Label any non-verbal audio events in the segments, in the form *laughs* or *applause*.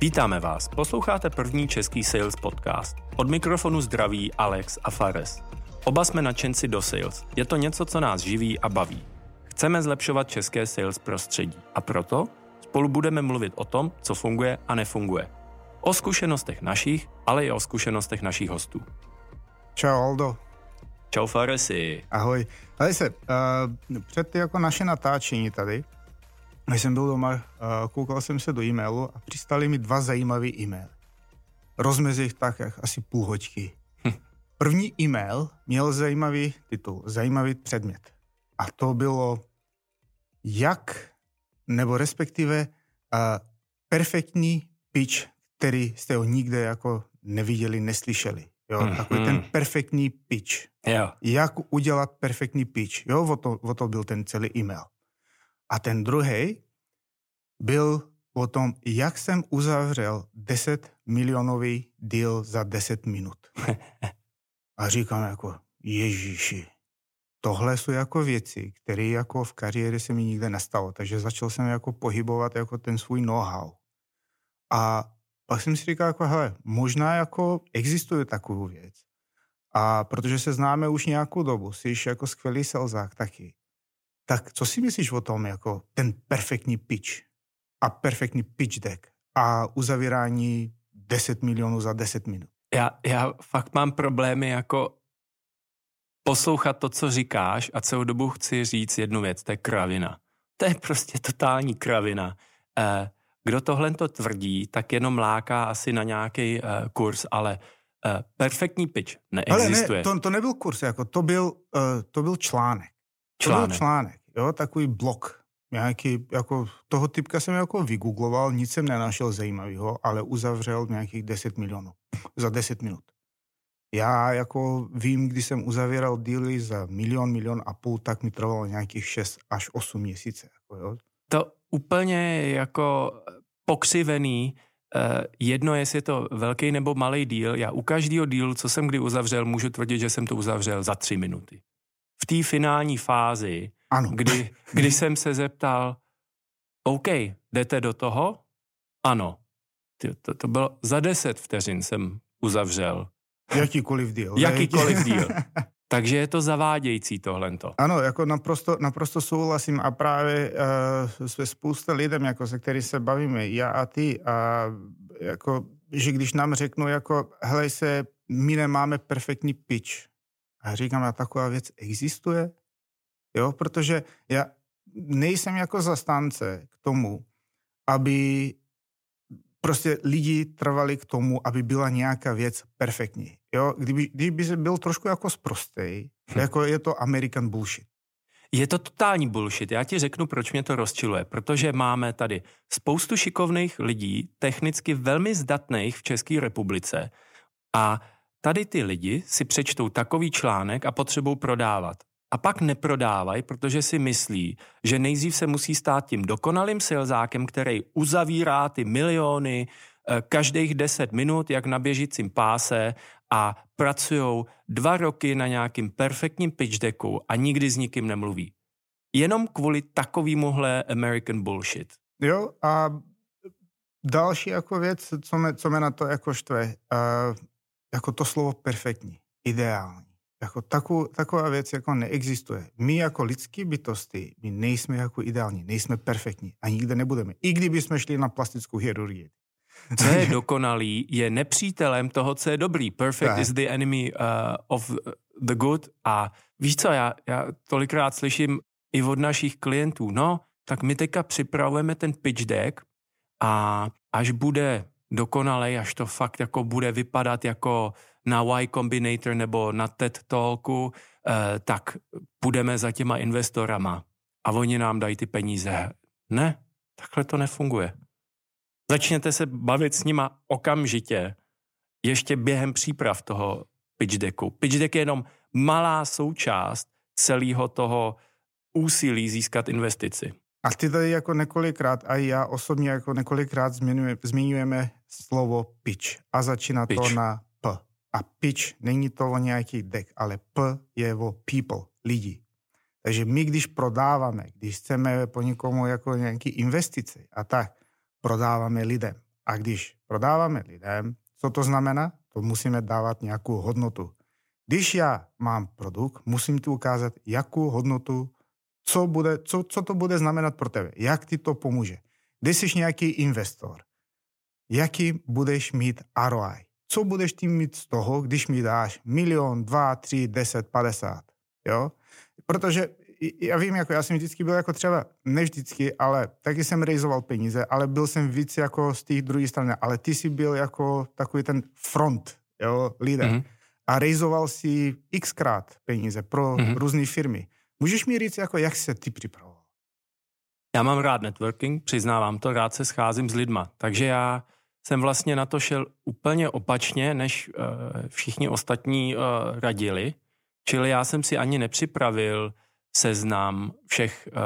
Vítáme vás, posloucháte první český sales podcast. Od mikrofonu zdraví Alex a Fares. Oba jsme nadšenci do sales. Je to něco, co nás živí a baví. Chceme zlepšovat české sales prostředí a proto spolu budeme mluvit o tom, co funguje a nefunguje. O zkušenostech našich, ale i o zkušenostech našich hostů. Čau Aldo. Čau Faresi. Ahoj. Tady se, uh, před jako naše natáčení tady, když jsem byl doma, uh, koukal jsem se do e-mailu a přistali mi dva zajímavé e-maily. Rozmezi jich tak jak asi půl hoďky. Hm. První e-mail měl zajímavý titul, zajímavý předmět. A to bylo jak, nebo respektive uh, perfektní pitch, který jste ho nikde jako neviděli, neslyšeli. Jo, mm-hmm. takový ten perfektní pitch. Jo. Jak udělat perfektní pitch. Jo, o to, o to byl ten celý e-mail. A ten druhý byl o tom, jak jsem uzavřel 10 milionový deal za 10 minut. *laughs* A říkám jako, Ježíši, tohle jsou jako věci, které jako v kariéře se mi nikde nestalo. Takže začal jsem jako pohybovat jako ten svůj know-how. A pak jsem si říkal, jako, hele, možná jako existuje takovou věc. A protože se známe už nějakou dobu, jsi jako skvělý selzák taky. Tak co si myslíš o tom, jako ten perfektní pitch a perfektní pitch deck a uzavírání 10 milionů za 10 minut? Já, já fakt mám problémy jako poslouchat to, co říkáš a celou dobu chci říct jednu věc, to je kravina. To je prostě totální kravina. Eh, kdo tohle to tvrdí, tak jenom láká asi na nějaký uh, kurz, ale uh, perfektní pitch neexistuje. Ale ne, to, to nebyl kurz, jako to byl, to byl článek. článek. To byl článek, jo, takový blok. Nějaký, jako, toho typka jsem jako vygoogloval, nic jsem nenašel zajímavého, ale uzavřel nějakých 10 milionů za 10 minut. Já jako vím, když jsem uzavíral díly za milion, milion a půl, tak mi trvalo nějakých 6 až 8 měsíce. Jako, jo. To úplně jako pokřivený, Uh, jedno, jestli je to velký nebo malý díl, já u každého dílu, co jsem kdy uzavřel, můžu tvrdit, že jsem to uzavřel za tři minuty. V té finální fázi, ano. Kdy, kdy jsem se zeptal, OK, jdete do toho? Ano. To, to bylo za deset vteřin jsem uzavřel. Jakýkoliv díl. Jakýkoliv díl. *laughs* Takže je to zavádějící tohle. Ano, jako naprosto, naprosto souhlasím a právě uh, se spousta lidem, jako se který se bavíme, já a ty, a jako, že když nám řeknou, jako, hele se, my nemáme perfektní pitch. A říkám, a taková věc existuje? Jo, protože já nejsem jako zastánce k tomu, aby prostě lidi trvali k tomu, aby byla nějaká věc perfektní. Jo? Kdyby, kdyby se byl trošku jako sprostej, hm. jako je to American bullshit. Je to totální bullshit. Já ti řeknu, proč mě to rozčiluje. Protože máme tady spoustu šikovných lidí, technicky velmi zdatných v České republice a tady ty lidi si přečtou takový článek a potřebují prodávat a pak neprodávají, protože si myslí, že nejdřív se musí stát tím dokonalým silzákem, který uzavírá ty miliony eh, každých 10 minut, jak na běžícím páse a pracují dva roky na nějakým perfektním pitch decku a nikdy s nikým nemluví. Jenom kvůli takovýmuhle American bullshit. Jo a další jako věc, co mě, co mě na to jako štve, uh, jako to slovo perfektní, ideální. Jako takovou, taková věc jako neexistuje. My jako lidský bytosti, my nejsme jako ideální, nejsme perfektní a nikde nebudeme. I kdyby jsme šli na plastickou chirurgii. Co je *laughs* dokonalý, je nepřítelem toho, co je dobrý. Perfect tak. is the enemy uh, of the good. A víš co, já, já tolikrát slyším i od našich klientů, no, tak my teďka připravujeme ten pitch deck a až bude dokonalej, až to fakt jako bude vypadat jako na Y Combinator nebo na TED Talku, eh, tak půjdeme za těma investorama a oni nám dají ty peníze. Ne, takhle to nefunguje. Začněte se bavit s nima okamžitě, ještě během příprav toho pitch decku. Pitch deck je jenom malá součást celého toho úsilí získat investici. A ty tady jako několikrát, a já osobně jako několikrát zmiňujeme, zmiňujeme slovo pitch a začíná pitch. to na P. A pitch není to o nějaký deck, ale P je o people, lidi. Takže my, když prodáváme, když chceme po někomu jako nějaký investice a tak, prodáváme lidem. A když prodáváme lidem, co to znamená? To musíme dávat nějakou hodnotu. Když já mám produkt, musím ti ukázat, jakou hodnotu, co, bude, co, co to bude znamenat pro tebe, jak ti to pomůže. Když jsi nějaký investor, jaký budeš mít ROI? Co budeš tím mít z toho, když mi dáš milion, dva, tři, deset, padesát? Jo? Protože já vím, jako já jsem vždycky byl jako třeba, ne vždycky, ale taky jsem rejzoval peníze, ale byl jsem víc jako z té druhé strany, ale ty jsi byl jako takový ten front, jo, líder. Mm-hmm. A rejzoval si xkrát peníze pro mm-hmm. různé firmy. Můžeš mi říct, jako, jak se ty připravoval? Já mám rád networking, přiznávám to, rád se scházím s lidma. Takže já jsem vlastně na to šel úplně opačně, než uh, všichni ostatní uh, radili. Čili já jsem si ani nepřipravil seznam všech uh,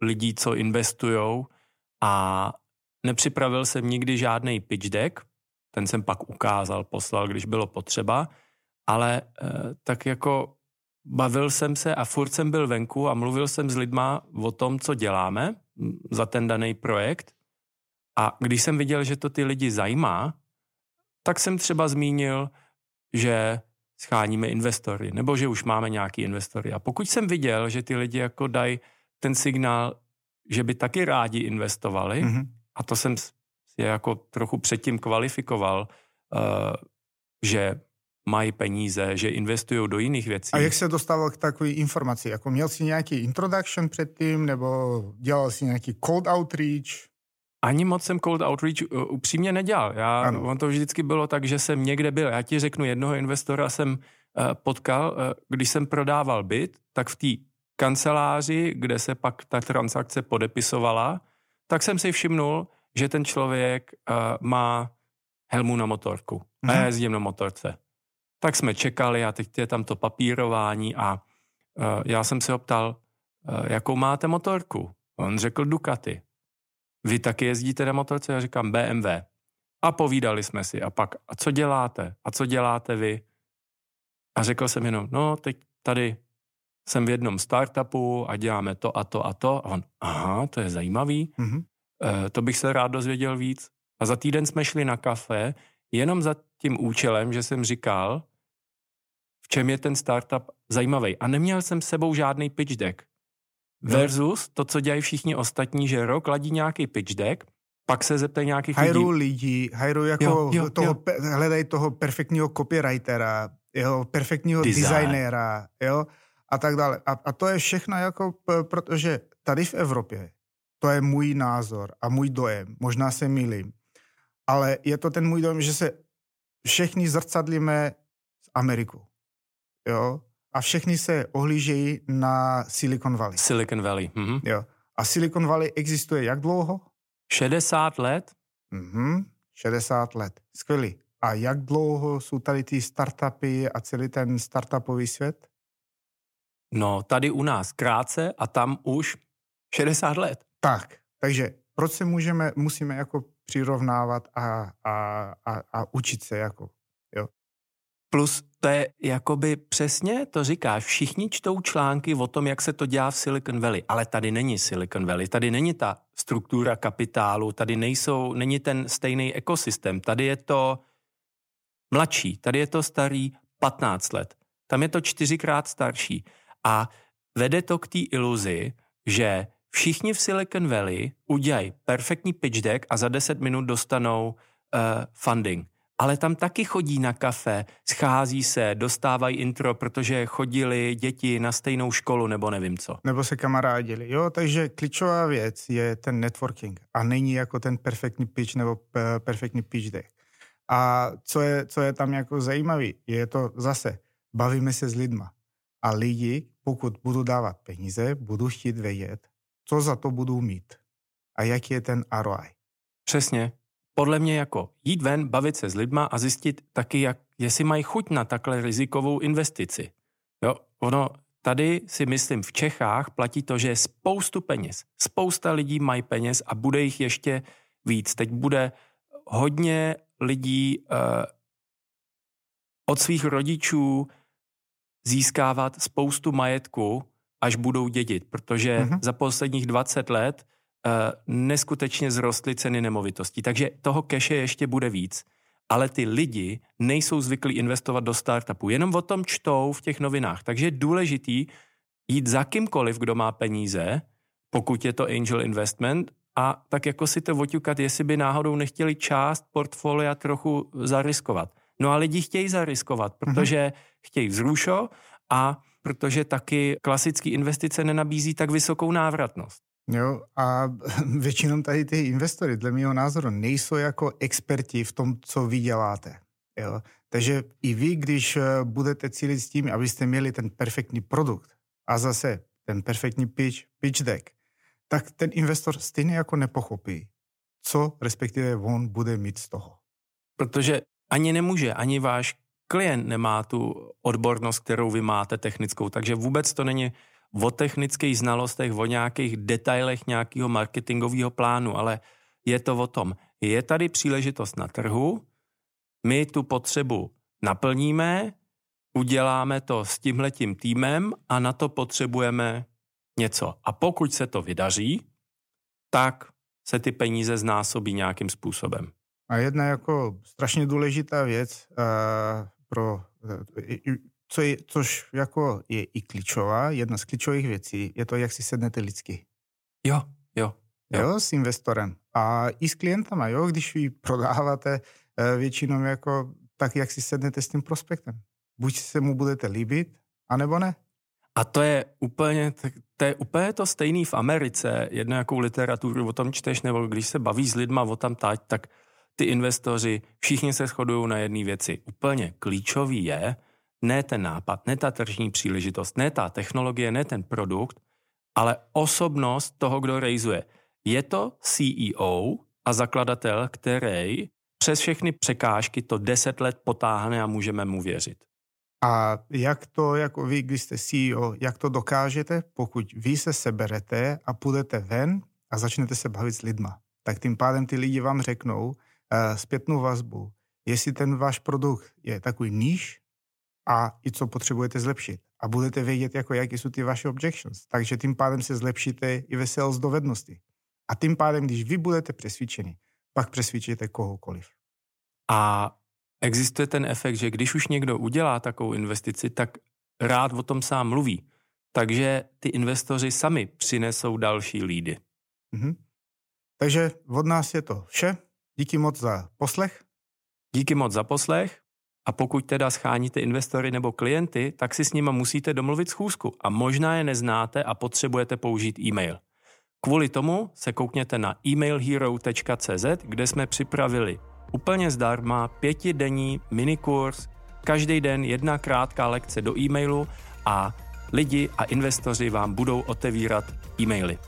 lidí, co investujou a nepřipravil jsem nikdy žádný pitch deck, ten jsem pak ukázal, poslal, když bylo potřeba, ale tak jako bavil jsem se a furt jsem byl venku a mluvil jsem s lidma o tom, co děláme za ten daný projekt a když jsem viděl, že to ty lidi zajímá, tak jsem třeba zmínil, že scháníme investory, nebo že už máme nějaký investory. A pokud jsem viděl, že ty lidi jako dají ten signál, že by taky rádi investovali, mm-hmm. a to jsem si jako trochu předtím kvalifikoval, uh, že mají peníze, že investují do jiných věcí. A jak se dostával k takové informaci? Jako měl jsi nějaký introduction předtím, nebo dělal jsi nějaký cold outreach? Ani moc jsem cold outreach uh, upřímně nedělal. Já, ano. on to vždycky bylo tak, že jsem někde byl. Já ti řeknu, jednoho investora jsem uh, potkal, uh, když jsem prodával byt, tak v té kanceláři, kde se pak ta transakce podepisovala, tak jsem si všimnul, že ten člověk má helmu na motorku. Mhm. A já jezdím na motorce. Tak jsme čekali a teď je tam to papírování a já jsem se ho ptal, jakou máte motorku. On řekl Ducati. Vy taky jezdíte na motorce? Já říkám BMW. A povídali jsme si. A pak, a co děláte? A co děláte vy? A řekl jsem jenom, no teď tady jsem v jednom startupu a děláme to a to a to. A on, aha, to je zajímavý. Mm-hmm. E, to bych se rád dozvěděl víc. A za týden jsme šli na kafe jenom za tím účelem, že jsem říkal, v čem je ten startup zajímavý. A neměl jsem s sebou žádný pitch deck. Versus to, co dělají všichni ostatní, že rok ladí nějaký pitch deck, pak se zeptají nějakých hajru lidí. lidí, hajru jako jo, jo, toho, jo. hledají toho perfektního copywritera, jeho perfektního Design. designéra, jo, a tak dále. A, a to je všechno jako, protože tady v Evropě, to je můj názor a můj dojem, možná se milím, ale je to ten můj dojem, že se všichni zrcadlíme z Ameriku, jo, a všechny se ohlížejí na Silicon Valley. Silicon Valley. Mm-hmm. Jo. A Silicon Valley existuje jak dlouho? 60 let. Mm-hmm. 60 let. Skvělý. A jak dlouho jsou tady ty startupy a celý ten startupový svět? No, tady u nás krátce a tam už 60 let. Tak, takže proč se můžeme, musíme jako přirovnávat a, a, a, a učit se jako? Plus to je jakoby přesně, to říkáš, všichni čtou články o tom, jak se to dělá v Silicon Valley, ale tady není Silicon Valley, tady není ta struktura kapitálu, tady nejsou, není ten stejný ekosystém, tady je to mladší, tady je to starý 15 let, tam je to čtyřikrát starší. A vede to k té iluzi, že všichni v Silicon Valley udělají perfektní pitch deck a za 10 minut dostanou uh, funding ale tam taky chodí na kafe, schází se, dostávají intro, protože chodili děti na stejnou školu nebo nevím co. Nebo se kamarádili. Jo, takže klíčová věc je ten networking a není jako ten perfektní pitch nebo perfektní pitch deck. A co je, co je tam jako zajímavý, je to zase, bavíme se s lidma. A lidi, pokud budou dávat peníze, budou chtít vědět, co za to budou mít a jaký je ten ROI. Přesně podle mě jako jít ven, bavit se s lidma a zjistit taky, jak, jestli mají chuť na takhle rizikovou investici. Jo, ono tady si myslím v Čechách platí to, že je spoustu peněz. Spousta lidí mají peněz a bude jich ještě víc. Teď bude hodně lidí uh, od svých rodičů získávat spoustu majetku, až budou dědit, protože mm-hmm. za posledních 20 let neskutečně zrostly ceny nemovitostí, takže toho keše ještě bude víc, ale ty lidi nejsou zvyklí investovat do startupu, jenom o tom čtou v těch novinách, takže je důležitý jít za kýmkoliv, kdo má peníze, pokud je to angel investment, a tak jako si to oťukat, jestli by náhodou nechtěli část portfolia trochu zariskovat. No a lidi chtějí zariskovat, mhm. protože mm-hmm. chtějí vzrušo a protože taky klasický investice nenabízí tak vysokou návratnost. Jo, a *laughs* většinou tady ty investory, dle mého názoru, nejsou jako experti v tom, co vy děláte. Jo? Takže i vy, když eh, budete cílit s tím, abyste měli ten perfektní produkt a zase ten perfektní pitch, pitch deck, tak ten investor stejně jako nepochopí, co respektive on bude mít z toho. Protože ani nemůže, ani váš klient nemá tu odbornost, kterou vy máte technickou, takže vůbec to není o technických znalostech, o nějakých detailech nějakého marketingového plánu, ale je to o tom, je tady příležitost na trhu, my tu potřebu naplníme, uděláme to s tímhletím týmem a na to potřebujeme něco. A pokud se to vydaří, tak se ty peníze znásobí nějakým způsobem. A jedna jako strašně důležitá věc uh, pro, uh, co je, což jako je i klíčová, jedna z klíčových věcí, je to, jak si sednete lidsky. Jo, jo. Jo, jo s investorem. A i s klientama, jo, když vy prodáváte uh, většinou jako tak, jak si sednete s tím prospektem. Buď se mu budete líbit, anebo ne. A to je úplně, to je úplně to stejný v Americe. Jednu jakou literaturu o tom čteš, nebo když se baví s lidma o tam tať, tak ty investoři, všichni se shodují na jedné věci. Úplně klíčový je ne ten nápad, ne ta tržní příležitost, ne ta technologie, ne ten produkt, ale osobnost toho, kdo rejzuje. Je to CEO a zakladatel, který přes všechny překážky to deset let potáhne a můžeme mu věřit. A jak to, jako vy, když jste CEO, jak to dokážete, pokud vy se seberete a půjdete ven a začnete se bavit s lidma. Tak tím pádem ty lidi vám řeknou uh, zpětnou vazbu, jestli ten váš produkt je takový níž a i co potřebujete zlepšit. A budete vědět, jako, jaké jsou ty vaše objections. Takže tím pádem se zlepšíte i ve sales dovednosti. A tím pádem, když vy budete přesvědčeni, pak přesvědčíte kohokoliv. A existuje ten efekt, že když už někdo udělá takovou investici, tak rád o tom sám mluví. Takže ty investoři sami přinesou další lídy. Mm-hmm. Takže od nás je to vše. Díky moc za poslech. Díky moc za poslech. A pokud teda scháníte investory nebo klienty, tak si s nimi musíte domluvit schůzku. A možná je neznáte a potřebujete použít e-mail. Kvůli tomu se koukněte na emailhero.cz, kde jsme připravili úplně zdarma pětidenní minikurs, každý den jedna krátká lekce do e-mailu a lidi a investoři vám budou otevírat e-maily.